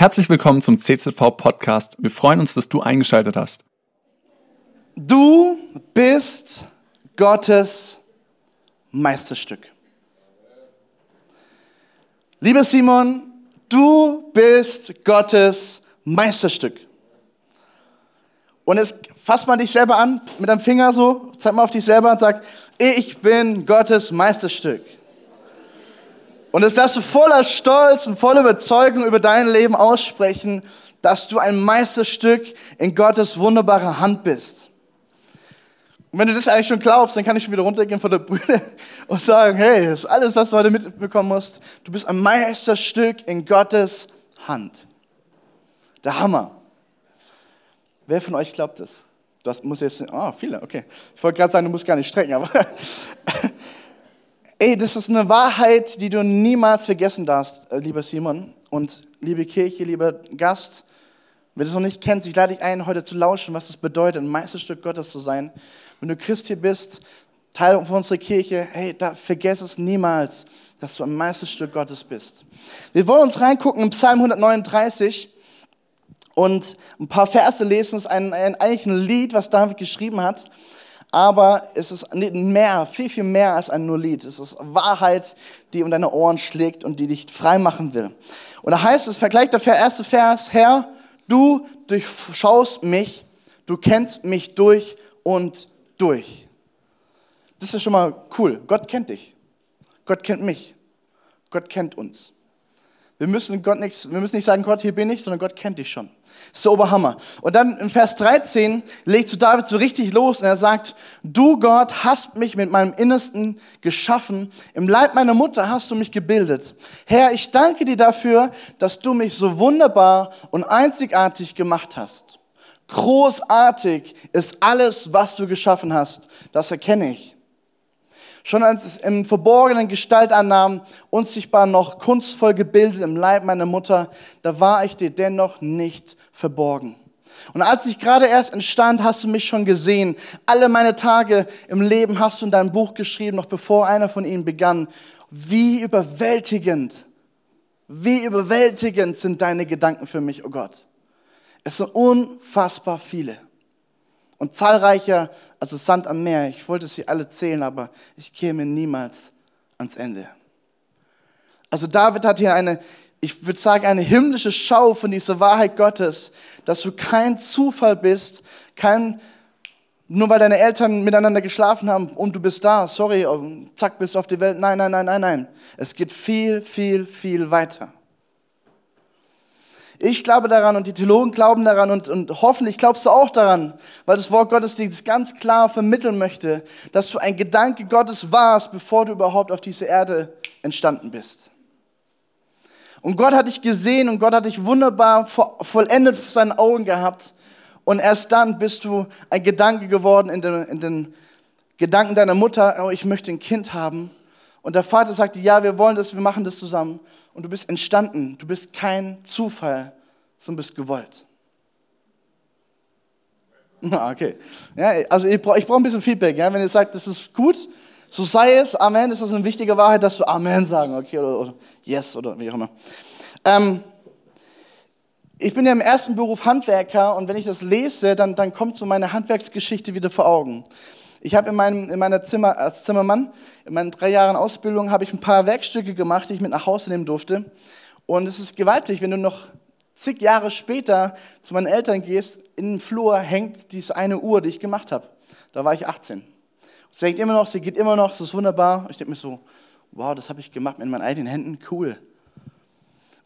Herzlich willkommen zum CZV Podcast. Wir freuen uns, dass du eingeschaltet hast. Du bist Gottes Meisterstück. Lieber Simon, du bist Gottes Meisterstück. Und jetzt fass mal dich selber an mit deinem Finger so, zeig mal auf dich selber und sag, ich bin Gottes Meisterstück. Und das darfst du voller Stolz und voller Überzeugung über dein Leben aussprechen, dass du ein Meisterstück in Gottes wunderbarer Hand bist. Und wenn du das eigentlich schon glaubst, dann kann ich schon wieder runtergehen von der Bühne und sagen, hey, das ist alles, was du heute mitbekommen musst. Du bist ein Meisterstück in Gottes Hand. Der Hammer. Wer von euch glaubt das? Das muss jetzt, ah, oh, viele, okay. Ich wollte gerade sagen, du musst gar nicht strecken, aber Ey, das ist eine Wahrheit, die du niemals vergessen darfst, äh, lieber Simon und liebe Kirche, lieber Gast. Wenn du es noch nicht kennst, ich lade dich ein, heute zu lauschen, was es bedeutet, ein Meisterstück Gottes zu sein. Wenn du Christ hier bist, Teil von unserer Kirche, hey, da vergess es niemals, dass du ein Meisterstück Gottes bist. Wir wollen uns reingucken in Psalm 139 und ein paar Verse lesen. Das ist ein, ein, eigentlich ein Lied, was David geschrieben hat aber es ist mehr, viel, viel mehr als ein nur. Es ist Wahrheit, die um deine Ohren schlägt und die dich frei machen will. Und da heißt es, vergleicht der erste Vers, Herr, du durchschaust mich, du kennst mich durch und durch. Das ist schon mal cool. Gott kennt dich. Gott kennt mich. Gott kennt uns. Wir müssen, Gott nicht, wir müssen nicht sagen, Gott, hier bin ich, sondern Gott kennt dich schon. Das ist der Oberhammer. Und dann in Vers 13 legt zu David so richtig los und er sagt, du Gott hast mich mit meinem Innersten geschaffen, im Leib meiner Mutter hast du mich gebildet. Herr, ich danke dir dafür, dass du mich so wunderbar und einzigartig gemacht hast. Großartig ist alles, was du geschaffen hast. Das erkenne ich. Schon als es im verborgenen Gestalt annahm, unsichtbar noch kunstvoll gebildet im Leib meiner Mutter, da war ich dir dennoch nicht verborgen. Und als ich gerade erst entstand, hast du mich schon gesehen. Alle meine Tage im Leben hast du in deinem Buch geschrieben, noch bevor einer von ihnen begann. Wie überwältigend, wie überwältigend sind deine Gedanken für mich, oh Gott. Es sind unfassbar viele und zahlreicher als das Sand am Meer. Ich wollte sie alle zählen, aber ich käme niemals ans Ende. Also David hat hier eine ich würde sagen, eine himmlische Schau von dieser Wahrheit Gottes, dass du kein Zufall bist, kein, nur weil deine Eltern miteinander geschlafen haben und du bist da, sorry, zack, bist du auf die Welt. Nein, nein, nein, nein, nein. Es geht viel, viel, viel weiter. Ich glaube daran und die Theologen glauben daran und, und hoffentlich glaubst du auch daran, weil das Wort Gottes dir ganz klar vermitteln möchte, dass du ein Gedanke Gottes warst, bevor du überhaupt auf diese Erde entstanden bist. Und Gott hat dich gesehen und Gott hat dich wunderbar vollendet vor seinen Augen gehabt. Und erst dann bist du ein Gedanke geworden in den, in den Gedanken deiner Mutter, oh, ich möchte ein Kind haben. Und der Vater sagte, ja, wir wollen das, wir machen das zusammen. Und du bist entstanden. Du bist kein Zufall, sondern bist gewollt. Okay. Ja, also ich brauche brauch ein bisschen Feedback. Ja? Wenn ihr sagt, das ist gut, so sei es, Amen, ist das eine wichtige Wahrheit, dass wir Amen sagen, okay, oder, oder Yes oder wie auch immer. Ähm, ich bin ja im ersten Beruf Handwerker und wenn ich das lese, dann, dann kommt so meine Handwerksgeschichte wieder vor Augen. Ich habe in, meinem, in meiner Zimmer, als Zimmermann, in meinen drei Jahren Ausbildung, habe ich ein paar Werkstücke gemacht, die ich mit nach Hause nehmen durfte. Und es ist gewaltig, wenn du noch zig Jahre später zu meinen Eltern gehst, in den Flur hängt diese eine Uhr, die ich gemacht habe. Da war ich 18. Sie hängt immer noch, sie geht immer noch, das ist wunderbar. Ich denke mir so, wow, das habe ich gemacht mit meinen eigenen Händen, cool.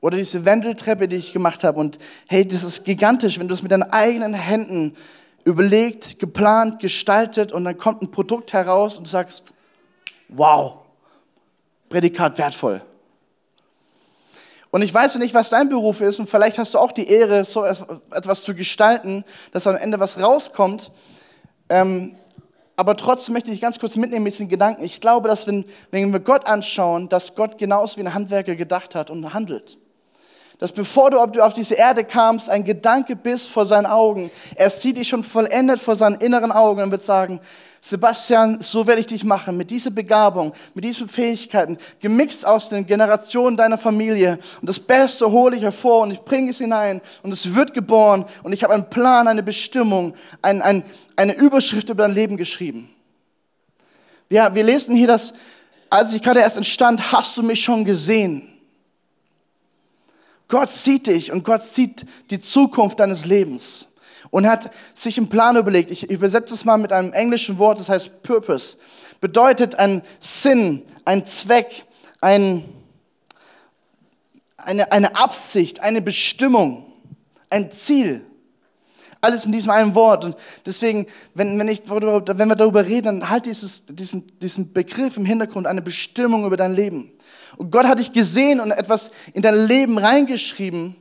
Oder diese Wendeltreppe, die ich gemacht habe. Und hey, das ist gigantisch, wenn du es mit deinen eigenen Händen überlegt, geplant, gestaltet und dann kommt ein Produkt heraus und du sagst, wow, Prädikat wertvoll. Und ich weiß ja nicht, was dein Beruf ist und vielleicht hast du auch die Ehre, so etwas zu gestalten, dass am Ende was rauskommt. Ähm, aber trotzdem möchte ich ganz kurz mitnehmen mit diesen Gedanken. Ich glaube, dass wenn, wenn wir Gott anschauen, dass Gott genauso wie ein Handwerker gedacht hat und handelt. Dass bevor du auf diese Erde kamst, ein Gedanke bist vor seinen Augen. Er sieht dich schon vollendet vor seinen inneren Augen und wird sagen, Sebastian, so werde ich dich machen, mit dieser Begabung, mit diesen Fähigkeiten, gemixt aus den Generationen deiner Familie. Und das Beste hole ich hervor und ich bringe es hinein und es wird geboren und ich habe einen Plan, eine Bestimmung, ein, ein, eine Überschrift über dein Leben geschrieben. Wir, wir lesen hier, dass als ich gerade erst entstand, hast du mich schon gesehen. Gott sieht dich und Gott sieht die Zukunft deines Lebens und hat sich einen Plan überlegt. Ich übersetze es mal mit einem englischen Wort, das heißt Purpose. Bedeutet ein Sinn, ein Zweck, ein, eine, eine Absicht, eine Bestimmung, ein Ziel. Alles in diesem einen Wort. Und deswegen, wenn, wenn, ich, wenn wir darüber reden, dann halt dieses, diesen, diesen Begriff im Hintergrund, eine Bestimmung über dein Leben. Und Gott hat dich gesehen und etwas in dein Leben reingeschrieben.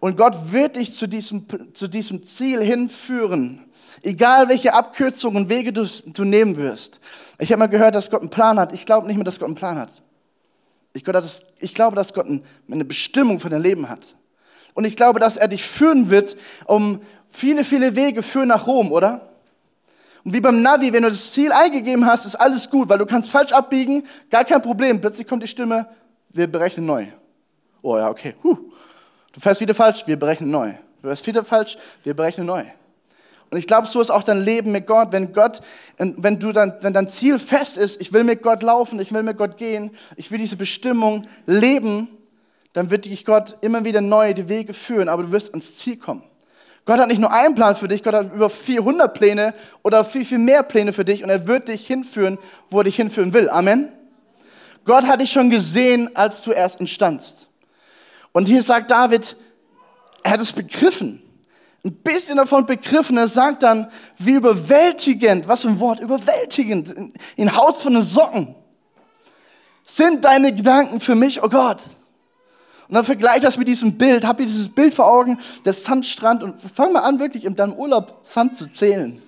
Und Gott wird dich zu diesem, zu diesem Ziel hinführen. Egal welche Abkürzungen und Wege du, du nehmen wirst. Ich habe mal gehört, dass Gott einen Plan hat. Ich glaube nicht mehr, dass Gott einen Plan hat. Ich, Gott hat das, ich glaube, dass Gott eine Bestimmung für dein Leben hat. Und ich glaube, dass er dich führen wird, um viele, viele Wege führen nach Rom, oder? Und wie beim Navi, wenn du das Ziel eingegeben hast, ist alles gut, weil du kannst falsch abbiegen, gar kein Problem. Plötzlich kommt die Stimme, wir berechnen neu. Oh ja, okay. Huh. Du fährst wieder falsch, wir berechnen neu. Du fährst wieder falsch, wir berechnen neu. Und ich glaube, so ist auch dein Leben mit Gott. Wenn Gott, wenn du dann, wenn dein Ziel fest ist, ich will mit Gott laufen, ich will mit Gott gehen, ich will diese Bestimmung leben, dann wird dich Gott immer wieder neu die Wege führen, aber du wirst ans Ziel kommen. Gott hat nicht nur einen Plan für dich, Gott hat über 400 Pläne oder viel, viel mehr Pläne für dich und er wird dich hinführen, wo er dich hinführen will. Amen. Gott hat dich schon gesehen, als du erst entstandst. Und hier sagt David, er hat es begriffen. Ein bisschen davon begriffen. Er sagt dann, wie überwältigend, was für ein Wort, überwältigend, in Haus von den Socken sind deine Gedanken für mich, oh Gott. Und dann vergleich das mit diesem Bild, hab ihr dieses Bild vor Augen, der Sandstrand und fang mal an, wirklich in deinem Urlaub Sand zu zählen.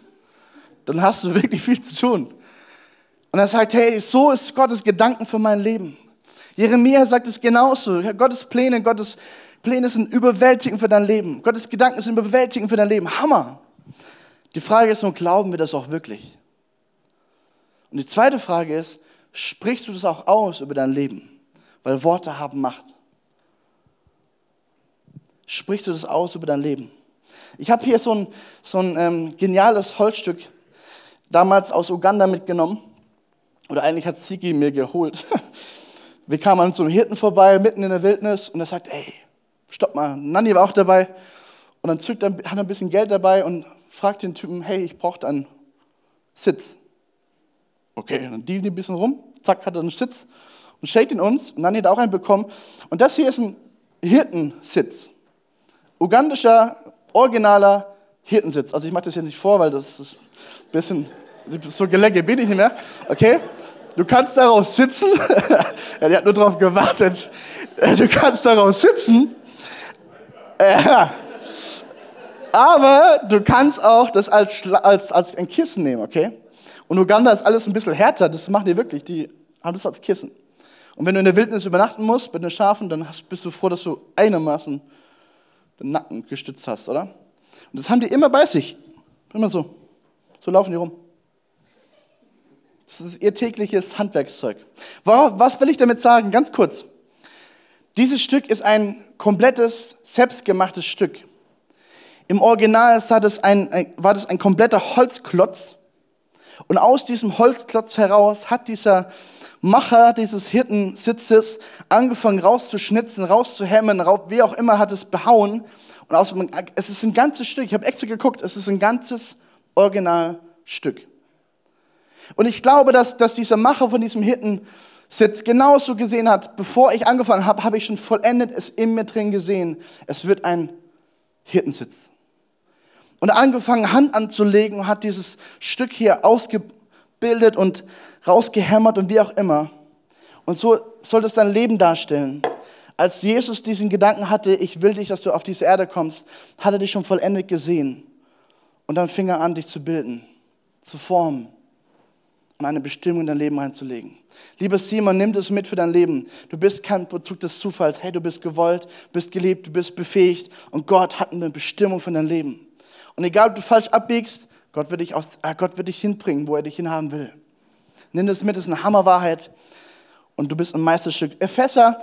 Dann hast du wirklich viel zu tun. Und er sagt, hey, so ist Gottes Gedanken für mein Leben. Jeremia sagt es genauso. Gottes Pläne, Gottes Pläne sind überwältigend für dein Leben. Gottes Gedanken sind überwältigend für dein Leben. Hammer. Die Frage ist nur, glauben wir das auch wirklich? Und die zweite Frage ist, sprichst du das auch aus über dein Leben? Weil Worte haben Macht sprichst du das aus über dein Leben. Ich habe hier so ein, so ein ähm, geniales Holzstück damals aus Uganda mitgenommen. Oder eigentlich hat Siki mir geholt. Wir kamen an so einem Hirten vorbei, mitten in der Wildnis, und er sagt, ey, stopp mal. Nanni war auch dabei. Und dann zückt er, hat er ein bisschen Geld dabei und fragt den Typen, hey, ich brauche einen Sitz. Okay, dann dealen die ein bisschen rum, zack, hat er einen Sitz und shake ihn uns. Und Nanni hat auch einen bekommen. Und das hier ist ein Hirtensitz ugandischer, originaler Hirtensitz. Also ich mache das hier nicht vor, weil das ist ein bisschen, so gelecke bin ich nicht mehr. Okay? Du kannst darauf sitzen. ja, die hat nur darauf gewartet. Du kannst darauf sitzen. Äh, aber du kannst auch das als, als, als ein Kissen nehmen, okay? Und Uganda ist alles ein bisschen härter, das machen die wirklich, die haben das als Kissen. Und wenn du in der Wildnis übernachten musst mit den Schafen, dann bist du froh, dass du einigermaßen den Nacken gestützt hast, oder? Und das haben die immer bei sich. Immer so. So laufen die rum. Das ist ihr tägliches Handwerkszeug. Was will ich damit sagen? Ganz kurz. Dieses Stück ist ein komplettes, selbstgemachtes Stück. Im Original ein, war das ein kompletter Holzklotz. Und aus diesem Holzklotz heraus hat dieser Macher dieses Hirtensitzes angefangen rauszuschnitzen, rauszuhämmen, wie auch immer hat es behauen. Und aus, es ist ein ganzes Stück. Ich habe extra geguckt, es ist ein ganzes Originalstück. Und ich glaube, dass, dass dieser Macher von diesem Hirtensitz genauso gesehen hat, bevor ich angefangen habe, habe ich schon vollendet es in mir drin gesehen. Es wird ein Hirtensitz. Und angefangen, Hand anzulegen und hat dieses Stück hier ausgebildet und rausgehämmert und wie auch immer. Und so soll das dein Leben darstellen. Als Jesus diesen Gedanken hatte, ich will dich, dass du auf diese Erde kommst, hat er dich schon vollendet gesehen. Und dann fing er an, dich zu bilden, zu formen. und eine Bestimmung in dein Leben reinzulegen. Lieber Simon, nimm das mit für dein Leben. Du bist kein Bezug des Zufalls. Hey, du bist gewollt, bist geliebt, du bist befähigt und Gott hat eine Bestimmung für dein Leben. Und egal, ob du falsch abbiegst, Gott wird dich, aus, äh, Gott wird dich hinbringen, wo er dich hinhaben will. Nimm das mit, das ist eine Hammerwahrheit und du bist ein Meisterstück. Epheser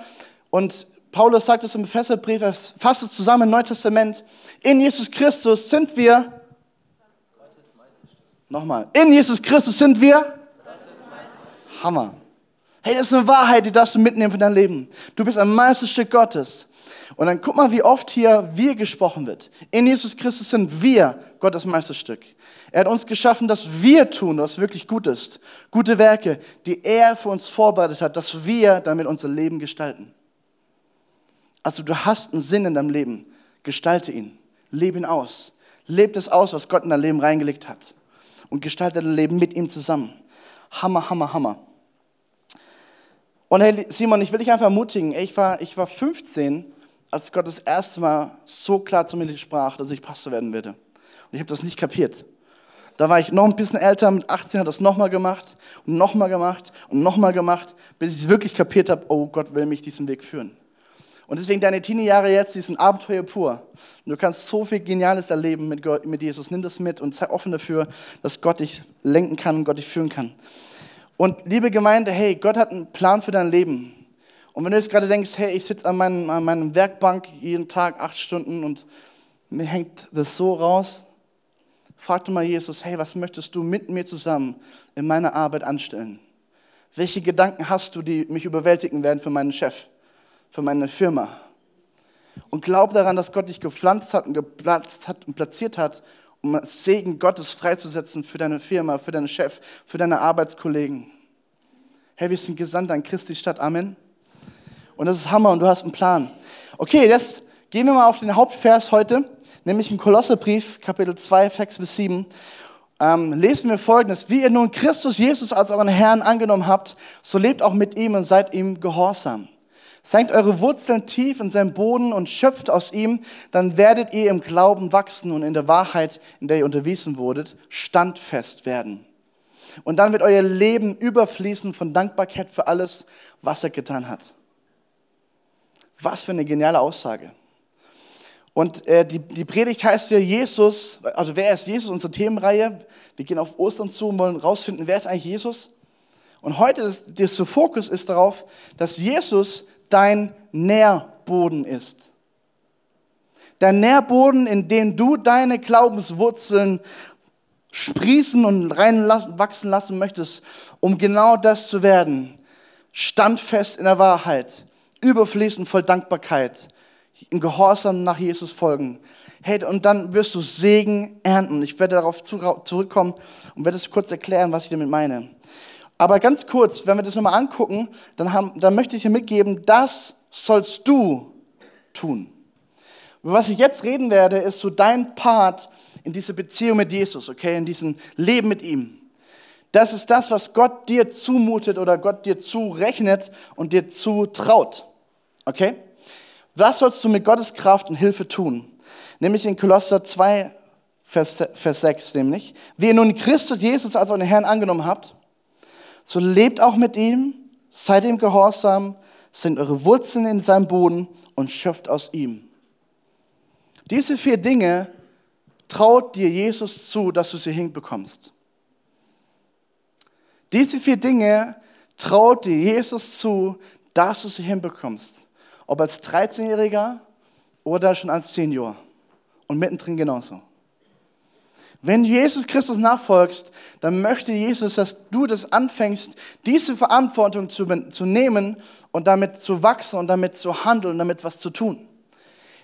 und Paulus sagt es im Epheserbrief, er fasst es zusammen im Neuen Testament. In Jesus Christus sind wir, nochmal, in Jesus Christus sind wir, Hammer. Hey, das ist eine Wahrheit, die darfst du mitnehmen für dein Leben. Du bist ein Meisterstück Gottes. Und dann guck mal, wie oft hier wir gesprochen wird. In Jesus Christus sind wir Gottes Meisterstück. Er hat uns geschaffen, dass wir tun, was wirklich gut ist. Gute Werke, die er für uns vorbereitet hat, dass wir damit unser Leben gestalten. Also du hast einen Sinn in deinem Leben. Gestalte ihn. Lebe ihn aus. Lebe das aus, was Gott in dein Leben reingelegt hat. Und gestalte dein Leben mit ihm zusammen. Hammer, hammer, hammer. Und hey, Simon, ich will dich einfach ermutigen. Ich war, ich war 15, als Gott das erste Mal so klar zu mir sprach, dass ich Pastor werden werde. Und ich habe das nicht kapiert. Da war ich noch ein bisschen älter, mit 18 hat das nochmal gemacht und nochmal gemacht und nochmal gemacht, bis ich wirklich kapiert habe, oh Gott will mich diesen Weg führen. Und deswegen deine Teenie-Jahre jetzt, die sind Abenteuer pur. Und du kannst so viel Geniales erleben mit, Gott, mit Jesus. Nimm das mit und sei offen dafür, dass Gott dich lenken kann und Gott dich führen kann. Und liebe Gemeinde, hey, Gott hat einen Plan für dein Leben. Und wenn du jetzt gerade denkst, hey, ich sitze an, meinem, an meinem Werkbank jeden Tag acht Stunden und mir hängt das so raus, frag mal Jesus, hey, was möchtest du mit mir zusammen in meiner Arbeit anstellen? Welche Gedanken hast du, die mich überwältigen werden für meinen Chef, für meine Firma? Und glaub daran, dass Gott dich gepflanzt hat und geplatzt hat und platziert hat, um Segen Gottes freizusetzen für deine Firma, für deinen Chef, für deine Arbeitskollegen. Hey, wir sind gesandt an Christi Stadt. Amen. Und das ist Hammer und du hast einen Plan. Okay, jetzt gehen wir mal auf den Hauptvers heute, nämlich im Kolosserbrief, Kapitel 2, Vers bis 7. Ähm, lesen wir folgendes: Wie ihr nun Christus Jesus als euren Herrn angenommen habt, so lebt auch mit ihm und seid ihm gehorsam. Senkt eure Wurzeln tief in seinen Boden und schöpft aus ihm, dann werdet ihr im Glauben wachsen und in der Wahrheit, in der ihr unterwiesen wurdet, standfest werden. Und dann wird euer Leben überfließen von Dankbarkeit für alles, was er getan hat. Was für eine geniale Aussage. Und äh, die, die Predigt heißt ja Jesus, also wer ist Jesus, unsere Themenreihe. Wir gehen auf Ostern zu und wollen rausfinden, wer ist eigentlich Jesus. Und heute ist, der Fokus ist darauf, dass Jesus dein Nährboden ist. Der Nährboden, in dem du deine Glaubenswurzeln sprießen und reinwachsen lassen möchtest, um genau das zu werden. Standfest in der Wahrheit, überfließend voll Dankbarkeit, in Gehorsam nach Jesus folgen. Hey, und dann wirst du Segen ernten. Ich werde darauf zurückkommen und werde es kurz erklären, was ich damit meine. Aber ganz kurz, wenn wir das nochmal angucken, dann, haben, dann möchte ich dir mitgeben, das sollst du tun. Was ich jetzt reden werde, ist so dein Part in dieser Beziehung mit Jesus, okay, in diesem Leben mit ihm. Das ist das, was Gott dir zumutet oder Gott dir zurechnet und dir zutraut. Okay? Was sollst du mit Gottes Kraft und Hilfe tun? Nämlich in Kolosser 2, Vers, Vers 6, nämlich. Wie ihr nun Christus Jesus als euren Herrn angenommen habt, so lebt auch mit ihm, seid ihm gehorsam, sind eure Wurzeln in seinem Boden und schöpft aus ihm. Diese vier Dinge traut dir Jesus zu, dass du sie hinbekommst. Diese vier Dinge traut dir Jesus zu, dass du sie hinbekommst. Ob als 13-Jähriger oder schon als Senior. Und mittendrin genauso. Wenn du Jesus Christus nachfolgst, dann möchte Jesus, dass du das anfängst, diese Verantwortung zu, zu nehmen und damit zu wachsen und damit zu handeln, damit was zu tun.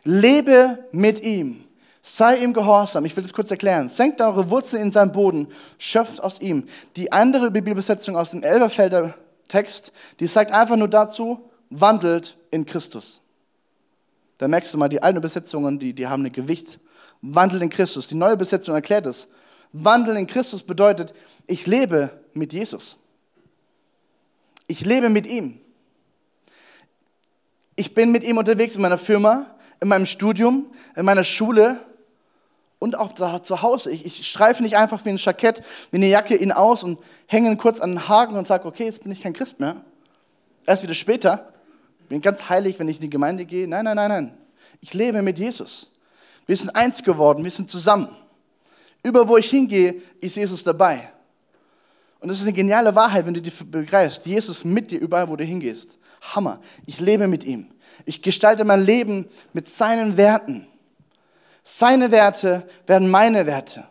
Lebe mit ihm. Sei ihm gehorsam. Ich will das kurz erklären. Senkt eure Wurzeln in seinen Boden, schöpft aus ihm. Die andere Bibelbesetzung aus dem Elberfelder Text, die sagt einfach nur dazu, wandelt in Christus. Da merkst du mal, die alten Übersetzungen, die, die haben ein Gewicht Wandel in Christus. Die neue Besetzung erklärt es. Wandel in Christus bedeutet, ich lebe mit Jesus. Ich lebe mit ihm. Ich bin mit ihm unterwegs in meiner Firma, in meinem Studium, in meiner Schule und auch da zu Hause. Ich, ich streife nicht einfach wie ein Jackett, wie eine Jacke ihn aus und hänge ihn kurz an den Haken und sage, okay, jetzt bin ich kein Christ mehr. Erst wieder später, bin ganz heilig, wenn ich in die Gemeinde gehe. Nein, nein, nein, nein. Ich lebe mit Jesus. Wir sind eins geworden, wir sind zusammen. Über wo ich hingehe, ist Jesus dabei. Und das ist eine geniale Wahrheit, wenn du die begreifst. Jesus mit dir überall, wo du hingehst. Hammer. Ich lebe mit ihm. Ich gestalte mein Leben mit seinen Werten. Seine Werte werden meine Werte.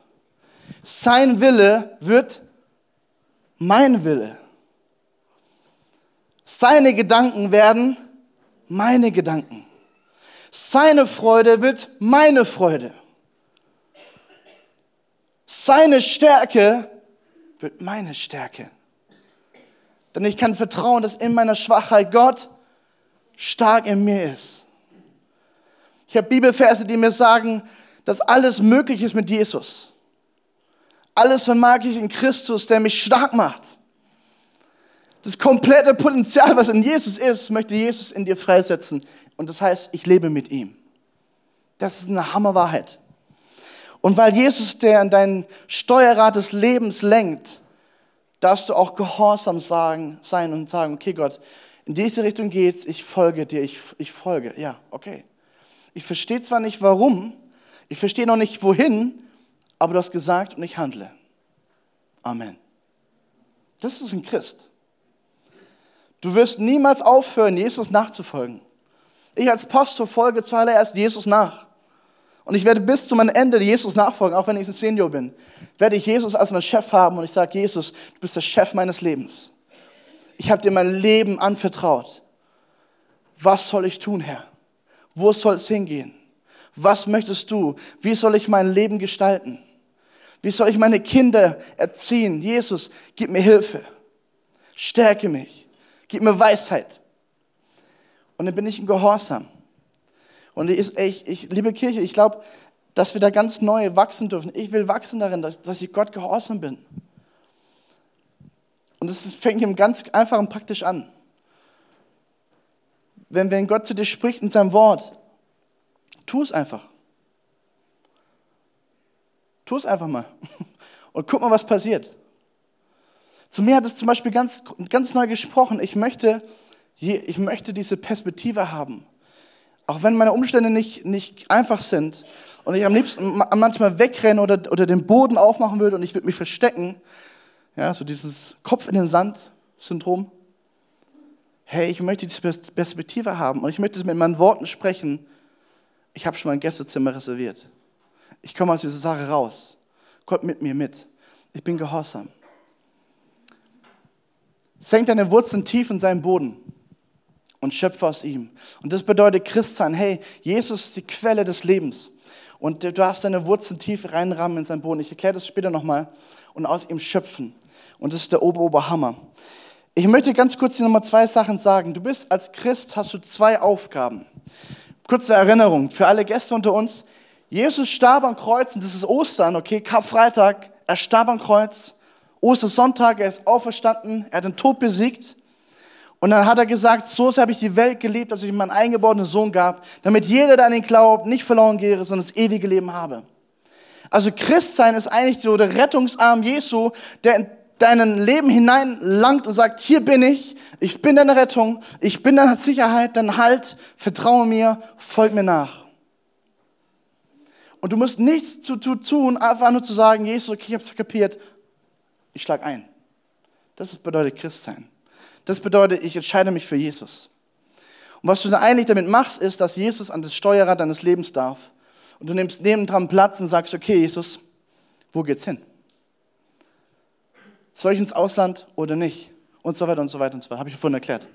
Sein Wille wird mein Wille. Seine Gedanken werden meine Gedanken. Seine Freude wird meine Freude. Seine Stärke wird meine Stärke. Denn ich kann vertrauen, dass in meiner Schwachheit Gott stark in mir ist. Ich habe Bibelverse, die mir sagen, dass alles möglich ist mit Jesus. Alles vermag ich in Christus, der mich stark macht. Das komplette Potenzial, was in Jesus ist, möchte Jesus in dir freisetzen. Und das heißt, ich lebe mit ihm. Das ist eine Hammerwahrheit. Und weil Jesus, der an dein Steuerrad des Lebens lenkt, darfst du auch gehorsam sagen, sein und sagen, okay Gott, in diese Richtung geht's, ich folge dir, ich, ich folge. Ja, okay. Ich verstehe zwar nicht warum, ich verstehe noch nicht wohin, aber du hast gesagt und ich handle. Amen. Das ist ein Christ. Du wirst niemals aufhören, Jesus nachzufolgen. Ich als Pastor folge zuallererst Jesus nach. Und ich werde bis zu meinem Ende Jesus nachfolgen, auch wenn ich ein Senior bin. Werde ich Jesus als meinen Chef haben und ich sage, Jesus, du bist der Chef meines Lebens. Ich habe dir mein Leben anvertraut. Was soll ich tun, Herr? Wo soll es hingehen? Was möchtest du? Wie soll ich mein Leben gestalten? Wie soll ich meine Kinder erziehen? Jesus, gib mir Hilfe. Stärke mich. Gib mir Weisheit. Und dann bin ich im Gehorsam. Und ich, ich, ich liebe Kirche, ich glaube, dass wir da ganz neu wachsen dürfen. Ich will wachsen darin, dass, dass ich Gott gehorsam bin. Und das fängt ihm ganz einfach und praktisch an. Wenn, wenn Gott zu dir spricht in seinem Wort, tu es einfach. Tu es einfach mal. Und guck mal, was passiert. Zu mir hat es zum Beispiel ganz, ganz neu gesprochen. Ich möchte, ich möchte diese Perspektive haben. Auch wenn meine Umstände nicht, nicht einfach sind und ich am liebsten manchmal wegrenne oder, oder den Boden aufmachen würde und ich würde mich verstecken, ja, so dieses Kopf in den Sand-Syndrom. Hey, ich möchte diese Perspektive haben und ich möchte mit meinen Worten sprechen. Ich habe schon mein Gästezimmer reserviert. Ich komme aus dieser Sache raus. Gott mit mir mit. Ich bin gehorsam. Senk deine Wurzeln tief in seinen Boden und schöpfe aus ihm. Und das bedeutet Christsein. Hey, Jesus ist die Quelle des Lebens. Und du hast deine Wurzeln tief reinrahmen in seinen Boden. Ich erkläre das später nochmal. Und aus ihm schöpfen. Und das ist der Ober-Oberhammer. Ich möchte ganz kurz hier nochmal zwei Sachen sagen. Du bist als Christ, hast du zwei Aufgaben. Kurze Erinnerung für alle Gäste unter uns. Jesus starb am Kreuz und das ist Ostern, okay, Karfreitag. Er starb am Kreuz. Ostersonntag, er ist auferstanden, er hat den Tod besiegt. Und dann hat er gesagt, so habe ich die Welt geliebt, dass ich meinen eingeborenen Sohn gab, damit jeder, der an ihn glaubt, nicht verloren gehe, sondern das ewige Leben habe. Also Christsein ist eigentlich so der Rettungsarm Jesu, der in dein Leben hineinlangt und sagt, hier bin ich, ich bin deine Rettung, ich bin deine Sicherheit, dann halt, vertraue mir, folg mir nach. Und du musst nichts zu, zu tun, einfach nur zu sagen, Jesus, okay, ich habe es kapiert, ich schlage ein. Das bedeutet Christsein. Das bedeutet, ich entscheide mich für Jesus. Und was du da eigentlich damit machst, ist, dass Jesus an das Steuerrad deines Lebens darf. Und du nimmst nebendran Platz und sagst, okay, Jesus, wo geht's hin? Soll ich ins Ausland oder nicht? Und so weiter und so weiter und so weiter. Habe ich vorhin erklärt.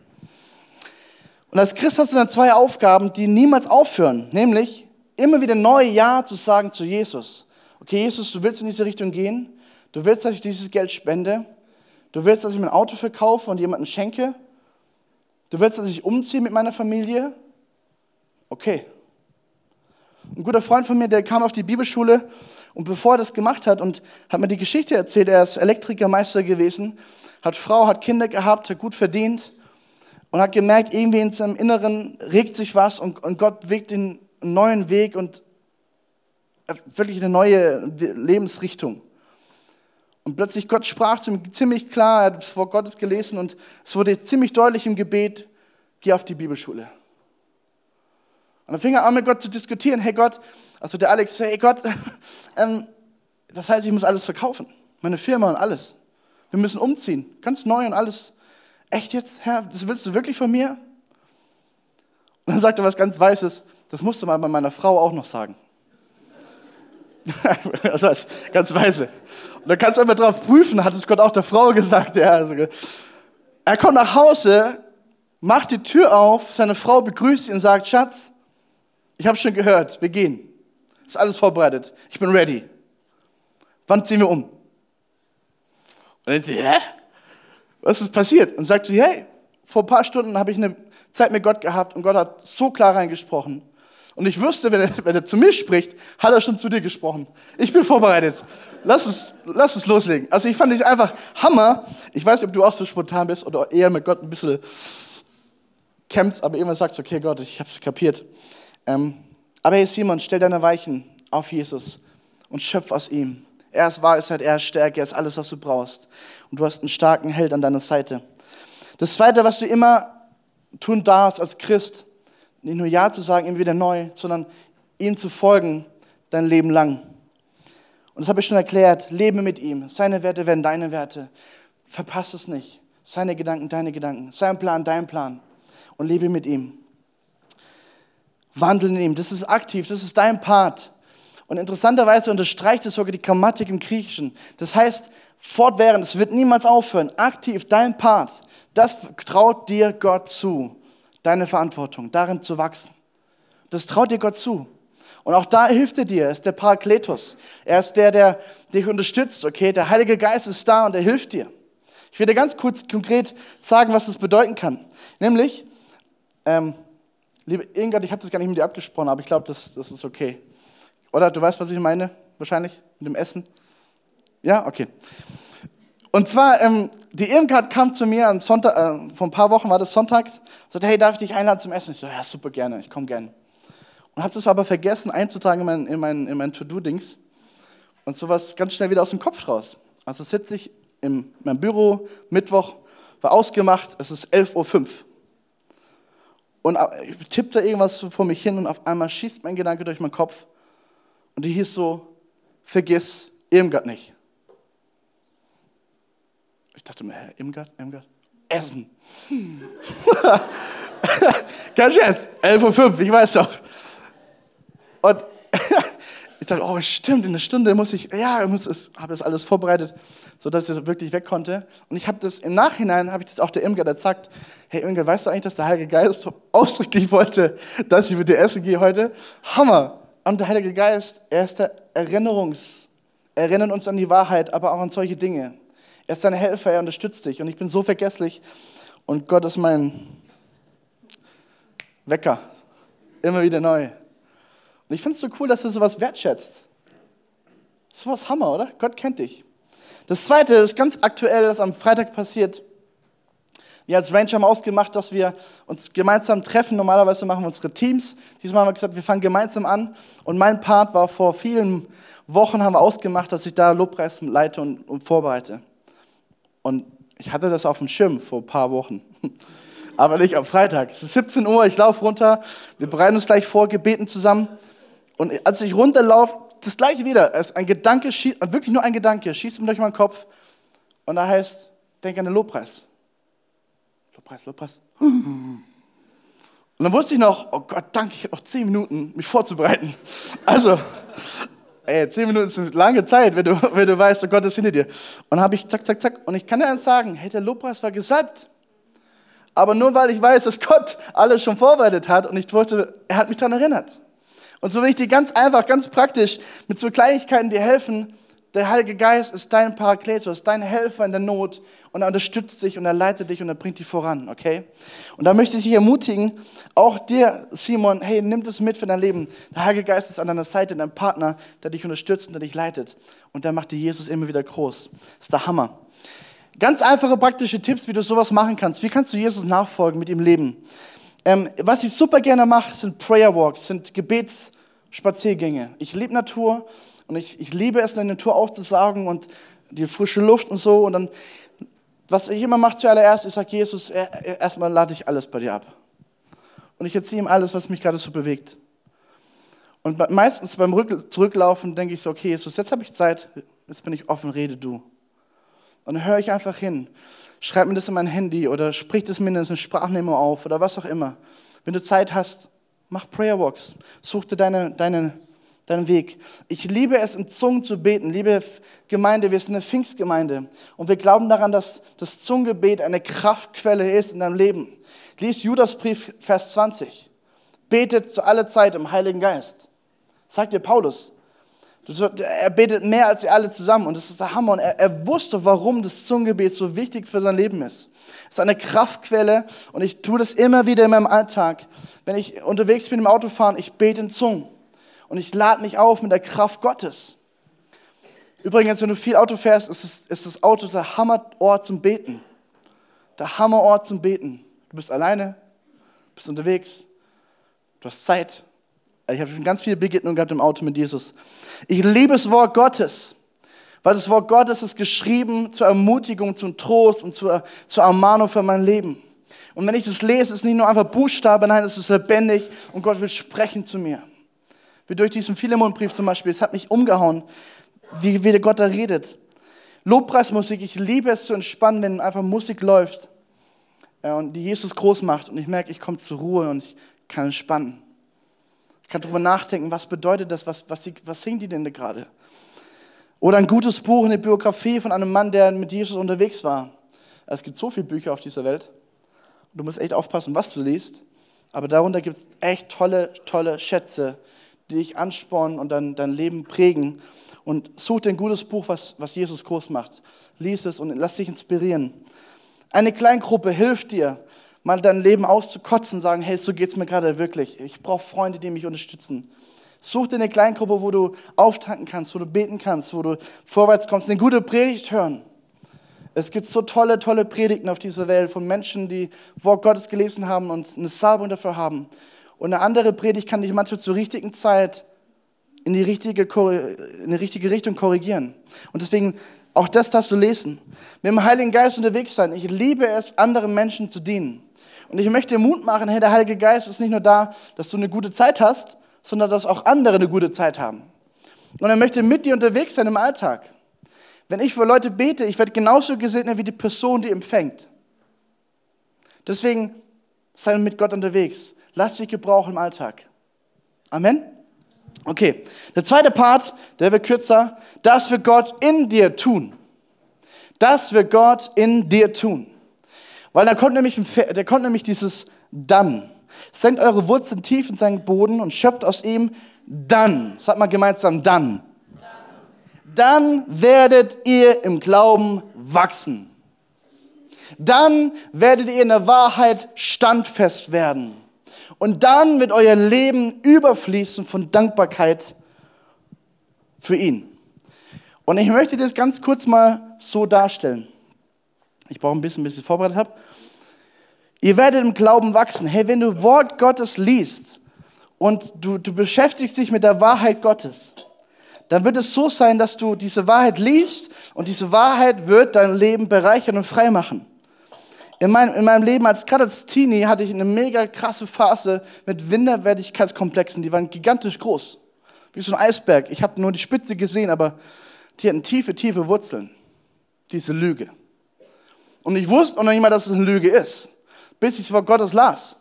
Und als Christ hast du dann zwei Aufgaben, die niemals aufhören. Nämlich immer wieder neu Ja zu sagen zu Jesus. Okay, Jesus, du willst in diese Richtung gehen. Du willst, dass ich dieses Geld spende. Du willst, dass ich mein Auto verkaufe und jemandem schenke? Du willst, dass ich umziehe mit meiner Familie? Okay. Ein guter Freund von mir, der kam auf die Bibelschule und bevor er das gemacht hat und hat mir die Geschichte erzählt, er ist Elektrikermeister gewesen, hat Frau, hat Kinder gehabt, hat gut verdient und hat gemerkt, irgendwie in seinem Inneren regt sich was und, und Gott wegt den neuen Weg und wirklich eine neue Lebensrichtung. Und plötzlich Gott sprach zu ihm ziemlich klar, er hat es vor Gottes gelesen und es wurde ziemlich deutlich im Gebet, geh auf die Bibelschule. Und dann fing er an mit Gott zu diskutieren, hey Gott, also der Alex, hey Gott, ähm, das heißt, ich muss alles verkaufen, meine Firma und alles. Wir müssen umziehen, ganz neu und alles. Echt jetzt, Herr, das willst du wirklich von mir? Und dann sagt er was ganz Weißes, das musst du mal bei meiner Frau auch noch sagen. das heißt, ganz weise. Und da kannst du einfach drauf prüfen, hat es Gott auch der Frau gesagt. Ja, also, er kommt nach Hause, macht die Tür auf, seine Frau begrüßt ihn und sagt, Schatz, ich habe schon gehört, wir gehen. Ist alles vorbereitet. Ich bin ready. Wann ziehen wir um? Und dann sie, hä? Was ist passiert? Und sagt sie, hey, vor ein paar Stunden habe ich eine Zeit mit Gott gehabt und Gott hat so klar reingesprochen. Und ich wüsste, wenn er, wenn er zu mir spricht, hat er schon zu dir gesprochen. Ich bin vorbereitet. Lass uns, lass uns loslegen. Also ich fand dich einfach Hammer. Ich weiß nicht, ob du auch so spontan bist oder eher mit Gott ein bisschen kämpfst, aber irgendwann sagst, okay Gott, ich habe es kapiert. Ähm, aber hey Simon, stell deine Weichen auf Jesus und schöpf aus ihm. Er ist Weisheit, er ist Stärke, er ist alles, was du brauchst. Und du hast einen starken Held an deiner Seite. Das Zweite, was du immer tun darfst als Christ, nicht nur Ja zu sagen, ihm wieder neu, sondern ihm zu folgen dein Leben lang. Und das habe ich schon erklärt. Lebe mit ihm. Seine Werte werden deine Werte. Verpass es nicht. Seine Gedanken, deine Gedanken. Sein Plan, dein Plan. Und lebe mit ihm. Wandel in ihm. Das ist aktiv. Das ist dein Part. Und interessanterweise unterstreicht es sogar die Grammatik im Griechischen. Das heißt, fortwährend, es wird niemals aufhören. Aktiv, dein Part. Das traut dir Gott zu deine Verantwortung, darin zu wachsen. Das traut dir Gott zu. Und auch da hilft er dir, er ist der Parakletos. Er ist der, der dich unterstützt, okay? Der Heilige Geist ist da und er hilft dir. Ich dir ganz kurz konkret sagen, was das bedeuten kann. Nämlich, ähm, liebe Ingrid, ich habe das gar nicht mit dir abgesprochen, aber ich glaube, das, das ist okay. Oder du weißt, was ich meine? Wahrscheinlich mit dem Essen? Ja, okay. Und zwar, ähm, die Irmgard kam zu mir am Sonntag, äh, vor ein paar Wochen war das sonntags, sagte, hey, darf ich dich einladen zum Essen? Ich so, ja, super gerne, ich komme gerne. Und habe das aber vergessen einzutragen in mein, in mein, in mein To-Do-Dings. Und sowas ganz schnell wieder aus dem Kopf raus. Also sitze ich in meinem Büro, Mittwoch, war ausgemacht, es ist 11.05 Uhr. Und äh, ich tippe da irgendwas vor mich hin und auf einmal schießt mein Gedanke durch meinen Kopf. Und die hieß so, vergiss Irmgard nicht. Ich dachte mir, Herr Imgard, Imgard, Essen. Hm. Kein Scherz, 11.05 Uhr, ich weiß doch. Und ich dachte, oh, stimmt, in einer Stunde muss ich, ja, ich habe das alles vorbereitet, sodass ich wirklich weg konnte. Und ich habe das im Nachhinein, habe ich das auch der Imgard gesagt, hey Imgard, weißt du eigentlich, dass der Heilige Geist ausdrücklich wollte, dass ich mit dir essen gehe heute? Hammer! Und der Heilige Geist, er ist der Erinnerungs, erinnert uns an die Wahrheit, aber auch an solche Dinge. Er ist dein Helfer, er unterstützt dich. Und ich bin so vergesslich. Und Gott ist mein Wecker. Immer wieder neu. Und ich finde es so cool, dass du sowas wertschätzt. Sowas Hammer, oder? Gott kennt dich. Das zweite ist ganz aktuell, das am Freitag passiert. Wir als Range haben ausgemacht, dass wir uns gemeinsam treffen. Normalerweise machen wir unsere Teams. Diesmal haben wir gesagt, wir fangen gemeinsam an. Und mein Part war vor vielen Wochen, haben wir ausgemacht, dass ich da Lobpreis leite und, und vorbereite. Und ich hatte das auf dem Schirm vor ein paar Wochen. Aber nicht am Freitag. Es ist 17 Uhr, ich laufe runter, wir bereiten uns gleich vor, gebeten zusammen. Und als ich runterlaufe, das gleiche wieder. Es ein Gedanke, wirklich nur ein Gedanke, schießt mir durch meinen Kopf. Und da heißt, denk an den Lobpreis. Lobpreis, Lobpreis. Und dann wusste ich noch, oh Gott, danke, ich habe noch 10 Minuten, mich vorzubereiten. Also, Ey, zehn Minuten sind lange Zeit, wenn du, wenn du weißt, oh Gott ist hinter dir. Und habe ich zack, zack, zack. Und ich kann dir eins sagen, hey, der Lobpreis war gesalbt. Aber nur weil ich weiß, dass Gott alles schon vorbereitet hat und ich wollte, er hat mich daran erinnert. Und so will ich dir ganz einfach, ganz praktisch mit so Kleinigkeiten dir helfen, der Heilige Geist ist dein Parakletos, dein Helfer in der Not und er unterstützt dich und er leitet dich und er bringt dich voran, okay? Und da möchte ich dich ermutigen, auch dir, Simon, hey, nimm das mit für dein Leben. Der Heilige Geist ist an deiner Seite, dein Partner, der dich unterstützt und der dich leitet. Und der macht dir Jesus immer wieder groß. Das ist der Hammer. Ganz einfache praktische Tipps, wie du sowas machen kannst. Wie kannst du Jesus nachfolgen, mit ihm leben? Ähm, was ich super gerne mache, sind Prayer Walks, sind Gebets- Spaziergänge. Ich liebe Natur und ich, ich liebe es, in der Natur aufzusaugen und die frische Luft und so. Und dann, was ich immer mache zuallererst, ich sage, Jesus, erstmal lade ich alles bei dir ab. Und ich erziehe ihm alles, was mich gerade so bewegt. Und meistens beim Zurücklaufen denke ich so, okay, Jesus, jetzt habe ich Zeit, jetzt bin ich offen, rede du. Und dann höre ich einfach hin. Schreib mir das in mein Handy oder sprich das mir in eine Sprachnehmer auf oder was auch immer. Wenn du Zeit hast, mach Prayer Walks. Such dir deine, deine, deinen Weg. Ich liebe es, in Zungen zu beten. Liebe Gemeinde, wir sind eine Pfingstgemeinde. Und wir glauben daran, dass das Zungengebet eine Kraftquelle ist in deinem Leben. Lies Judasbrief, Vers 20. Betet zu aller Zeit im Heiligen Geist. Sagt dir Paulus. Er betet mehr als ihr alle zusammen und das ist der Hammer. Und er, er wusste, warum das Zungengebet so wichtig für sein Leben ist. Es ist eine Kraftquelle und ich tue das immer wieder in meinem Alltag. Wenn ich unterwegs bin im Autofahren, ich bete in Zungen und ich lade mich auf mit der Kraft Gottes. Übrigens, wenn du viel Auto fährst, ist, es, ist das Auto der Hammerort zum Beten. Der Hammerort zum Beten. Du bist alleine, bist unterwegs, du hast Zeit. Ich habe schon ganz viele Begegnungen gehabt im Auto mit Jesus. Ich liebe das Wort Gottes, weil das Wort Gottes ist geschrieben zur Ermutigung, zum Trost und zur, zur Ermahnung für mein Leben. Und wenn ich das lese, ist es nicht nur einfach Buchstabe, nein, es ist lebendig und Gott will sprechen zu mir. Wie durch diesen Philemonbrief zum Beispiel, es hat mich umgehauen, wie, wie Gott da redet. Lobpreismusik, ich liebe es zu entspannen, wenn einfach Musik läuft und die Jesus groß macht und ich merke, ich komme zur Ruhe und ich kann entspannen. Ich kann darüber nachdenken, was bedeutet das, was, was, was singt die denn da gerade? Oder ein gutes Buch, eine Biografie von einem Mann, der mit Jesus unterwegs war. Es gibt so viele Bücher auf dieser Welt. Du musst echt aufpassen, was du liest. Aber darunter gibt es echt tolle, tolle Schätze, die dich anspornen und dein, dein Leben prägen. Und such dir ein gutes Buch, was, was Jesus groß macht. Lies es und lass dich inspirieren. Eine Kleingruppe hilft dir, mal dein Leben auszukotzen und sagen, hey, so geht es mir gerade wirklich. Ich brauche Freunde, die mich unterstützen. Such dir eine Kleingruppe, wo du auftanken kannst, wo du beten kannst, wo du vorwärts kommst, eine gute Predigt hören. Es gibt so tolle, tolle Predigten auf dieser Welt von Menschen, die Wort Gottes gelesen haben und eine Salbung dafür haben. Und eine andere Predigt kann dich manchmal zur richtigen Zeit in die richtige, in die richtige Richtung korrigieren. Und deswegen auch das darfst du lesen. Mit dem Heiligen Geist unterwegs sein. Ich liebe es, anderen Menschen zu dienen. Und ich möchte dir Mut machen, hey, der Heilige Geist ist nicht nur da, dass du eine gute Zeit hast, sondern dass auch andere eine gute Zeit haben. Und er möchte mit dir unterwegs sein im Alltag. Wenn ich für Leute bete, ich werde genauso gesegnet wie die Person, die empfängt. Deswegen sei mit Gott unterwegs. Lass dich gebrauchen im Alltag. Amen. Okay, der zweite Part, der wird kürzer. Das wird Gott in dir tun. Das wird Gott in dir tun. Weil da kommt nämlich, da kommt nämlich dieses dann. Senkt eure Wurzeln tief in seinen Boden und schöpft aus ihm dann. Sagt mal gemeinsam dann. Dann werdet ihr im Glauben wachsen. Dann werdet ihr in der Wahrheit standfest werden. Und dann wird euer Leben überfließen von Dankbarkeit für ihn. Und ich möchte das ganz kurz mal so darstellen. Ich brauche ein bisschen, bis ich es vorbereitet habe. Ihr werdet im Glauben wachsen. Hey, wenn du Wort Gottes liest und du, du beschäftigst dich mit der Wahrheit Gottes, dann wird es so sein, dass du diese Wahrheit liest und diese Wahrheit wird dein Leben bereichern und frei machen. In, mein, in meinem Leben, als gerade als Teenie, hatte ich eine mega krasse Phase mit Winderwertigkeitskomplexen. Die waren gigantisch groß. Wie so ein Eisberg. Ich habe nur die Spitze gesehen, aber die hatten tiefe, tiefe Wurzeln. Diese Lüge. Und ich wusste auch noch nicht mal, dass es eine Lüge ist, bis ich es vor Gottes las.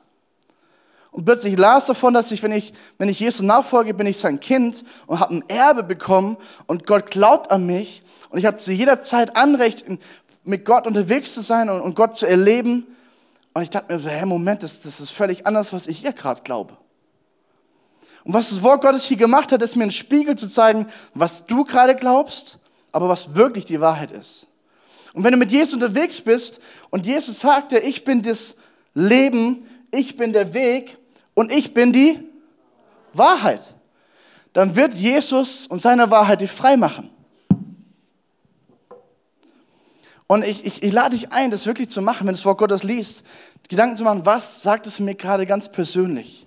Und plötzlich las davon, dass ich, wenn ich, wenn ich Jesus nachfolge, bin ich sein Kind und habe ein Erbe bekommen und Gott glaubt an mich und ich habe zu jeder Zeit Anrecht, mit Gott unterwegs zu sein und, Gott zu erleben. Und ich dachte mir so, hey, Moment, das, das ist völlig anders, was ich hier gerade glaube. Und was das Wort Gottes hier gemacht hat, ist mir einen Spiegel zu zeigen, was du gerade glaubst, aber was wirklich die Wahrheit ist. Und wenn du mit Jesus unterwegs bist und Jesus sagte, ich bin das Leben, ich bin der Weg und ich bin die Wahrheit, dann wird Jesus und seine Wahrheit dich frei machen. Und ich, ich, ich lade dich ein, das wirklich zu machen, wenn du das Wort Gottes liest, Gedanken zu machen, was sagt es mir gerade ganz persönlich?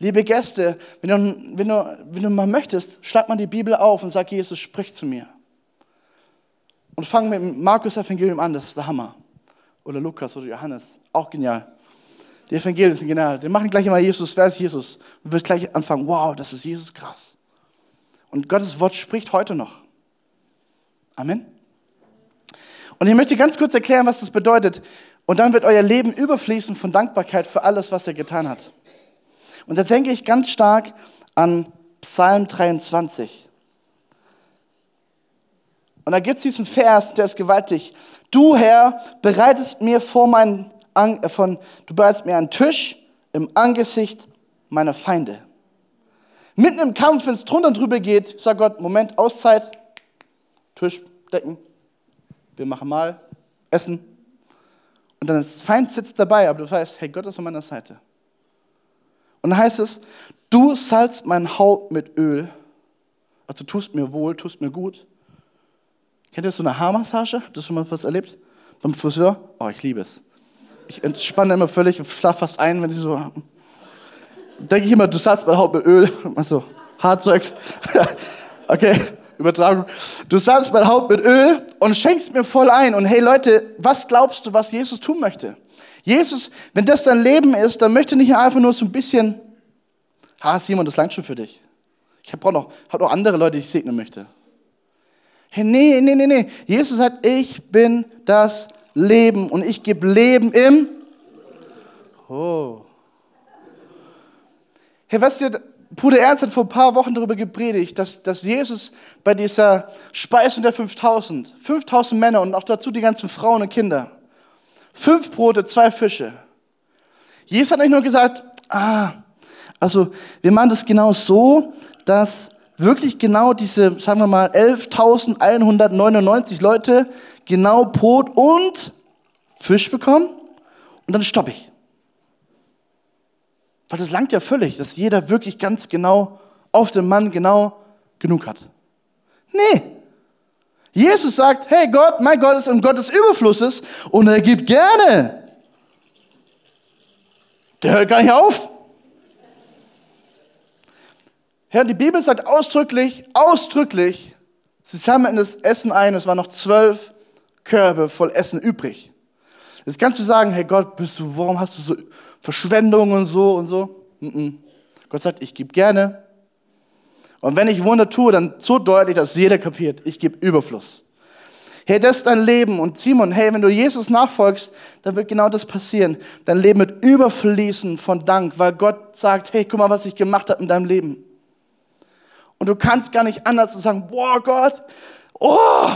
Liebe Gäste, wenn du, wenn, du, wenn du mal möchtest, schlag mal die Bibel auf und sag, Jesus, sprich zu mir. Und fang mit dem Markus Evangelium an, das ist der Hammer. Oder Lukas oder Johannes, auch genial. Die Evangelien sind genial. Die machen gleich immer Jesus, wer ist Jesus? Du wirst gleich anfangen, wow, das ist Jesus krass. Und Gottes Wort spricht heute noch. Amen. Und ich möchte ganz kurz erklären, was das bedeutet. Und dann wird euer Leben überfließen von Dankbarkeit für alles, was er getan hat. Und da denke ich ganz stark an Psalm 23. Und da gibt es diesen Vers, der ist gewaltig. Du, Herr, bereitest mir vor meinen, äh, von, du bereitest mir einen Tisch im Angesicht meiner Feinde. Mitten im Kampf, wenn es drunter und drüber geht, sagt Gott, Moment, Auszeit, Tisch decken, wir machen mal Essen. Und dann ist Feind sitzt dabei, aber du weißt, hey, Gott ist an meiner Seite. Und dann heißt es, du salzt mein Haupt mit Öl, also tust mir wohl, tust mir gut. Kennt ihr so eine Haarmassage? Habt ihr schon mal was erlebt? Beim Friseur? Oh, ich liebe es. Ich entspanne immer völlig und schlafe fast ein, wenn ich so. Denke ich immer, du salzt mein Haupt mit Öl. Also, Haarzeugs. okay, Übertragung. Du salzt mein Haupt mit Öl und schenkst mir voll ein. Und hey Leute, was glaubst du, was Jesus tun möchte? Jesus, wenn das dein Leben ist, dann möchte nicht einfach nur so ein bisschen, ha Simon, das langt schon für dich. Ich habe noch, hab noch andere Leute, die ich segnen möchte. Hey, nee, nee, nee, nee. Jesus sagt, ich bin das Leben und ich gebe Leben im. Oh. Hey, was ihr, Bruder Ernst hat vor ein paar Wochen darüber gepredigt, dass, dass Jesus bei dieser Speisung der 5000, 5000 Männer und auch dazu die ganzen Frauen und Kinder, Fünf Brote, zwei Fische. Jesus hat nicht nur gesagt, ah, also wir machen das genau so, dass wirklich genau diese, sagen wir mal, 11.199 Leute genau Brot und Fisch bekommen und dann stoppe ich. Weil das langt ja völlig, dass jeder wirklich ganz genau auf den Mann genau genug hat. Nee, Jesus sagt, hey Gott, mein Gott ist ein Gott des Überflusses und er gibt gerne. Der hört gar nicht auf. Herr, die Bibel sagt ausdrücklich, ausdrücklich, sie sammeln das Essen ein, es waren noch zwölf Körbe voll Essen übrig. Jetzt kannst du sagen, hey Gott, bist du, warum hast du so Verschwendung und so und so? Gott sagt, ich gebe gerne. Und wenn ich Wunder tue, dann so deutlich, dass jeder kapiert, ich gebe Überfluss. Hey, das ist dein Leben. Und Simon, hey, wenn du Jesus nachfolgst, dann wird genau das passieren. Dein Leben wird überfließen von Dank, weil Gott sagt, hey, guck mal, was ich gemacht habe in deinem Leben. Und du kannst gar nicht anders sagen, boah Gott, oh,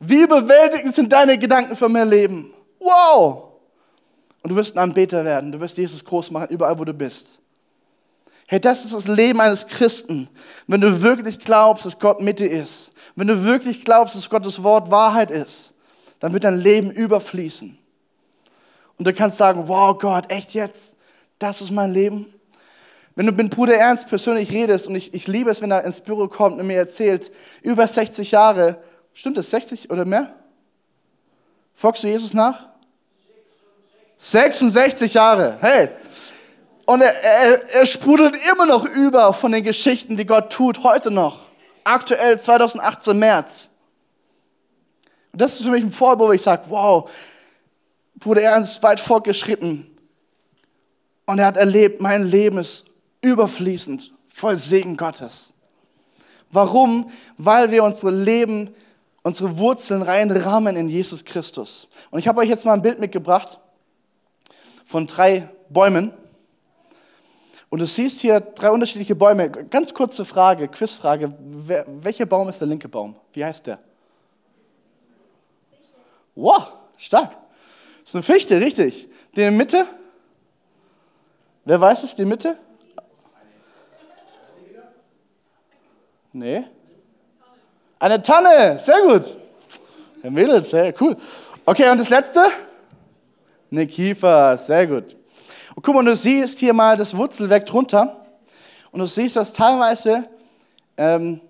wie überwältigend sind deine Gedanken für mein Leben. Wow. Und du wirst ein Anbeter werden. Du wirst Jesus groß machen, überall, wo du bist. Hey, das ist das Leben eines Christen. Wenn du wirklich glaubst, dass Gott mit dir ist, wenn du wirklich glaubst, dass Gottes Wort Wahrheit ist, dann wird dein Leben überfließen. Und du kannst sagen, wow Gott, echt jetzt? Das ist mein Leben? Wenn du mit Bruder Ernst persönlich redest, und ich, ich liebe es, wenn er ins Büro kommt und mir erzählt, über 60 Jahre, stimmt das, 60 oder mehr? Folgst du Jesus nach? 66 Jahre. Hey, und er, er, er sprudelt immer noch über von den Geschichten, die Gott tut, heute noch. Aktuell 2018 März. Und das ist für mich ein Vorbild, wo ich sage, wow, Bruder Ernst weit fortgeschritten. Und er hat erlebt, mein Leben ist überfließend, voll Segen Gottes. Warum? Weil wir unsere Leben, unsere Wurzeln reinrahmen in Jesus Christus. Und ich habe euch jetzt mal ein Bild mitgebracht von drei Bäumen. Und du siehst hier drei unterschiedliche Bäume. Ganz kurze Frage, Quizfrage. Welcher Baum ist der linke Baum? Wie heißt der? Wow, stark. Das ist eine Fichte, richtig. Die in Mitte? Wer weiß es, die Mitte? Nee. Eine Tanne, sehr gut. Herr Mädels, sehr cool. Okay, und das letzte? Eine Kiefer, sehr gut. Und guck mal, du siehst hier mal das Wurzelwerk drunter und du siehst, dass teilweise ähm,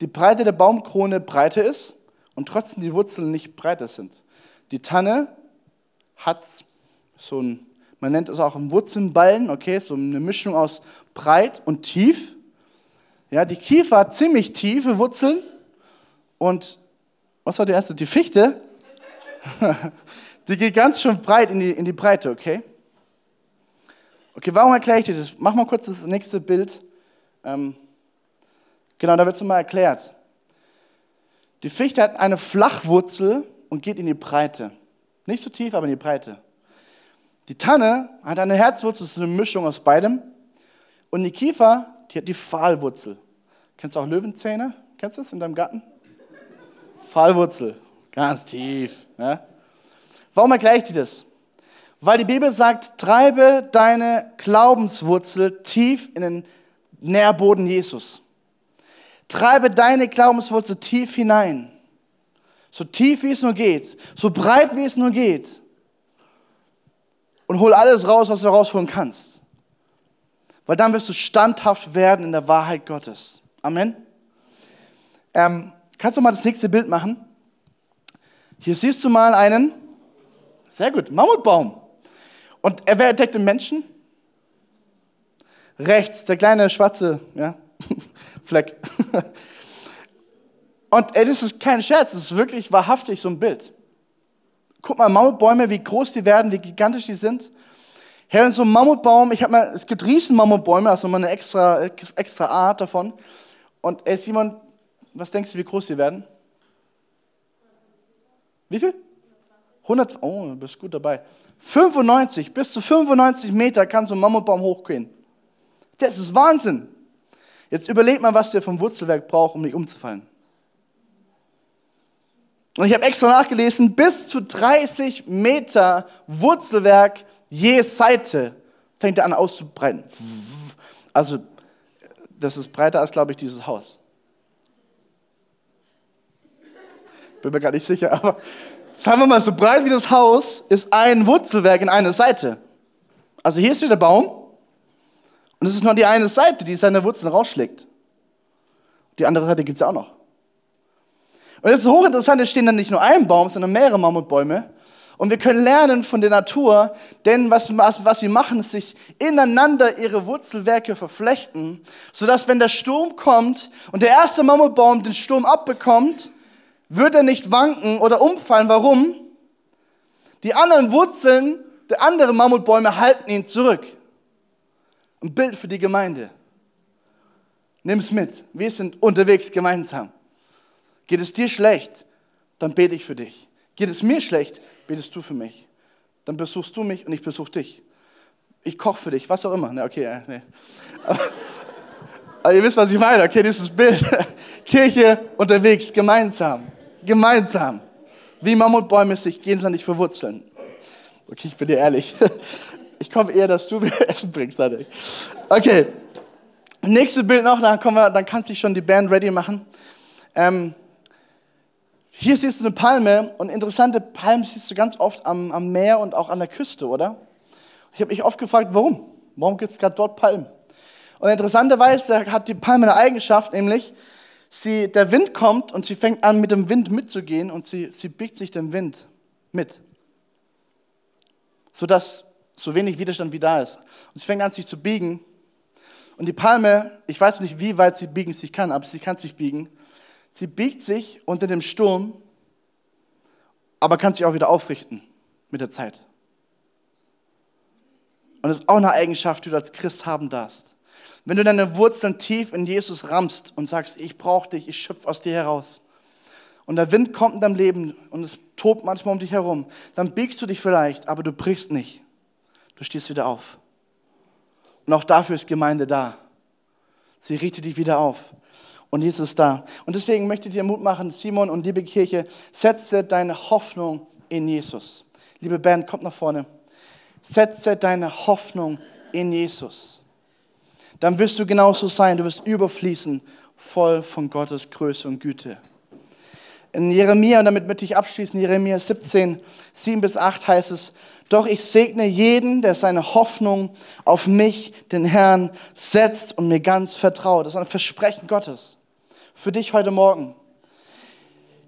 die Breite der Baumkrone breiter ist und trotzdem die Wurzeln nicht breiter sind. Die Tanne hat so ein Man nennt es auch einen Wurzelballen, okay, so eine Mischung aus breit und tief. Ja, die Kiefer hat ziemlich tiefe Wurzeln und was war die erste? Die Fichte. die geht ganz schön breit in die, in die Breite, okay? Okay, warum erkläre ich dir das? Mach mal kurz das nächste Bild. Ähm, genau, da wird es mal erklärt. Die Fichte hat eine Flachwurzel und geht in die Breite. Nicht so tief, aber in die Breite. Die Tanne hat eine Herzwurzel, das ist eine Mischung aus beidem. Und die Kiefer, die hat die Pfahlwurzel. Kennst du auch Löwenzähne? Kennst du das in deinem Garten? Pfahlwurzel, ganz tief. Ne? Warum erkläre ich dir das? Weil die Bibel sagt, treibe deine Glaubenswurzel tief in den Nährboden Jesus. Treibe deine Glaubenswurzel tief hinein. So tief wie es nur geht, so breit wie es nur geht. Und hol alles raus, was du rausholen kannst. Weil dann wirst du standhaft werden in der Wahrheit Gottes. Amen. Ähm, kannst du mal das nächste Bild machen? Hier siehst du mal einen, sehr gut, Mammutbaum. Und er wer entdeckt den Menschen? Rechts, der kleine schwarze ja, Fleck. Und ey, das ist kein Scherz, das ist wirklich wahrhaftig so ein Bild. Guck mal, Mammutbäume, wie groß die werden, wie gigantisch die sind. Hey, und so ein Mammutbaum, ich habe mal, es gibt Riesenmammutbäume, also mal eine extra, extra Art davon. Und ey, Simon, was denkst du, wie groß die werden? Wie viel? 100, oh, du bist gut dabei. 95, bis zu 95 Meter kann so ein Mammutbaum hochgehen. Das ist Wahnsinn. Jetzt überleg mal, was der vom Wurzelwerk braucht, um nicht umzufallen. Und ich habe extra nachgelesen, bis zu 30 Meter Wurzelwerk je Seite fängt er an auszubreiten. Also, das ist breiter als, glaube ich, dieses Haus. Bin mir gar nicht sicher, aber sagen wir mal, so breit wie das Haus ist ein Wurzelwerk in einer Seite. Also hier ist wieder der Baum und es ist nur die eine Seite, die seine Wurzeln rausschlägt. Die andere Seite gibt es auch noch. Und das ist hochinteressant, es stehen dann nicht nur ein Baum, sondern mehrere Mammutbäume. Und wir können lernen von der Natur, denn was, was, was sie machen, ist sich ineinander ihre Wurzelwerke verflechten, sodass wenn der Sturm kommt und der erste Mammutbaum den Sturm abbekommt, wird er nicht wanken oder umfallen. Warum? Die anderen Wurzeln der anderen Mammutbäume halten ihn zurück. Ein Bild für die Gemeinde. Nimm es mit. Wir sind unterwegs gemeinsam. Geht es dir schlecht, dann bete ich für dich. Geht es mir schlecht, betest du für mich. Dann besuchst du mich und ich besuche dich. Ich koche für dich, was auch immer. Ne, okay, nee. Aber, aber ihr wisst, was ich meine. Okay, dieses Bild. Kirche unterwegs, gemeinsam gemeinsam. Wie Mammutbäume sich gegenseitig verwurzeln. Okay, ich bin dir ehrlich. Ich komme eher, dass du mir Essen bringst. Okay, nächstes Bild noch, dann, kommen wir, dann kannst du schon die Band ready machen. Ähm, hier siehst du eine Palme und interessante Palmen siehst du ganz oft am, am Meer und auch an der Küste, oder? Ich habe mich oft gefragt, warum? Warum gibt es gerade dort Palmen? Und interessanterweise hat die Palme eine Eigenschaft, nämlich sie, der Wind kommt und sie fängt an, mit dem Wind mitzugehen und sie, sie biegt sich dem Wind mit. Sodass so wenig Widerstand wie da ist. Und sie fängt an, sich zu biegen. Und die Palme, ich weiß nicht, wie weit sie biegen sich kann, aber sie kann sich biegen. Sie biegt sich unter dem Sturm, aber kann sich auch wieder aufrichten mit der Zeit. Und das ist auch eine Eigenschaft, die du als Christ haben darfst. Wenn du deine Wurzeln tief in Jesus rammst und sagst, ich brauche dich, ich schöpfe aus dir heraus. Und der Wind kommt in deinem Leben und es tobt manchmal um dich herum, dann biegst du dich vielleicht, aber du brichst nicht. Du stehst wieder auf. Und auch dafür ist Gemeinde da. Sie richtet dich wieder auf. Und Jesus ist da. Und deswegen möchte ich dir Mut machen, Simon und liebe Kirche, setze deine Hoffnung in Jesus. Liebe Band, kommt nach vorne. Setze deine Hoffnung in Jesus dann wirst du genauso sein. Du wirst überfließen, voll von Gottes Größe und Güte. In Jeremia, und damit möchte ich abschließen, Jeremia 17, 7 bis 8 heißt es, doch ich segne jeden, der seine Hoffnung auf mich, den Herrn, setzt und mir ganz vertraut. Das ist ein Versprechen Gottes für dich heute Morgen.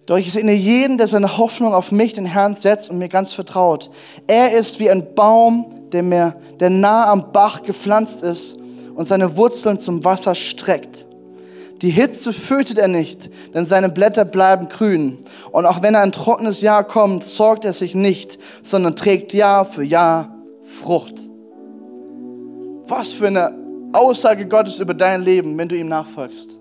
Doch ich segne jeden, der seine Hoffnung auf mich, den Herrn, setzt und mir ganz vertraut. Er ist wie ein Baum, der, mehr, der nah am Bach gepflanzt ist und seine Wurzeln zum Wasser streckt. Die Hitze fürchtet er nicht, denn seine Blätter bleiben grün. Und auch wenn ein trockenes Jahr kommt, sorgt er sich nicht, sondern trägt Jahr für Jahr Frucht. Was für eine Aussage Gottes über dein Leben, wenn du ihm nachfolgst.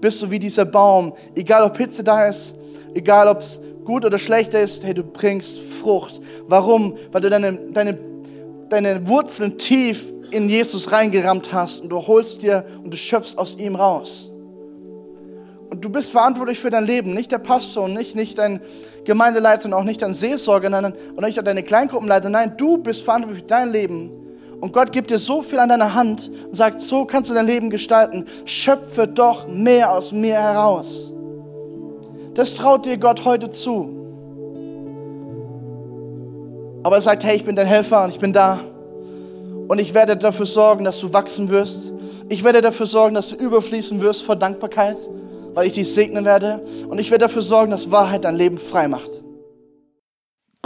Bist du wie dieser Baum, egal ob Hitze da ist, egal ob es gut oder schlecht ist, hey, du bringst Frucht. Warum? Weil du deine, deine, deine Wurzeln tief in Jesus reingerammt hast und du holst dir und du schöpfst aus ihm raus. Und du bist verantwortlich für dein Leben, nicht der Pastor und nicht, nicht dein Gemeindeleiter und auch nicht dein Seelsorger nein, und nicht deine Kleingruppenleiter. Nein, du bist verantwortlich für dein Leben. Und Gott gibt dir so viel an deiner Hand und sagt, so kannst du dein Leben gestalten. Schöpfe doch mehr aus mir heraus. Das traut dir Gott heute zu. Aber er sagt, hey, ich bin dein Helfer und ich bin da. Und ich werde dafür sorgen, dass du wachsen wirst. Ich werde dafür sorgen, dass du überfließen wirst vor Dankbarkeit, weil ich dich segnen werde. Und ich werde dafür sorgen, dass Wahrheit dein Leben frei macht.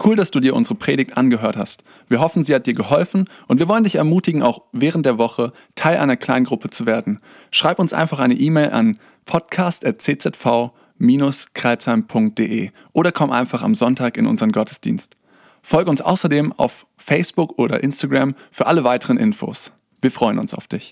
Cool, dass du dir unsere Predigt angehört hast. Wir hoffen, sie hat dir geholfen und wir wollen dich ermutigen, auch während der Woche Teil einer Kleingruppe zu werden. Schreib uns einfach eine E-Mail an podcast.czv-kreuzheim.de oder komm einfach am Sonntag in unseren Gottesdienst. Folge uns außerdem auf Facebook oder Instagram für alle weiteren Infos. Wir freuen uns auf dich.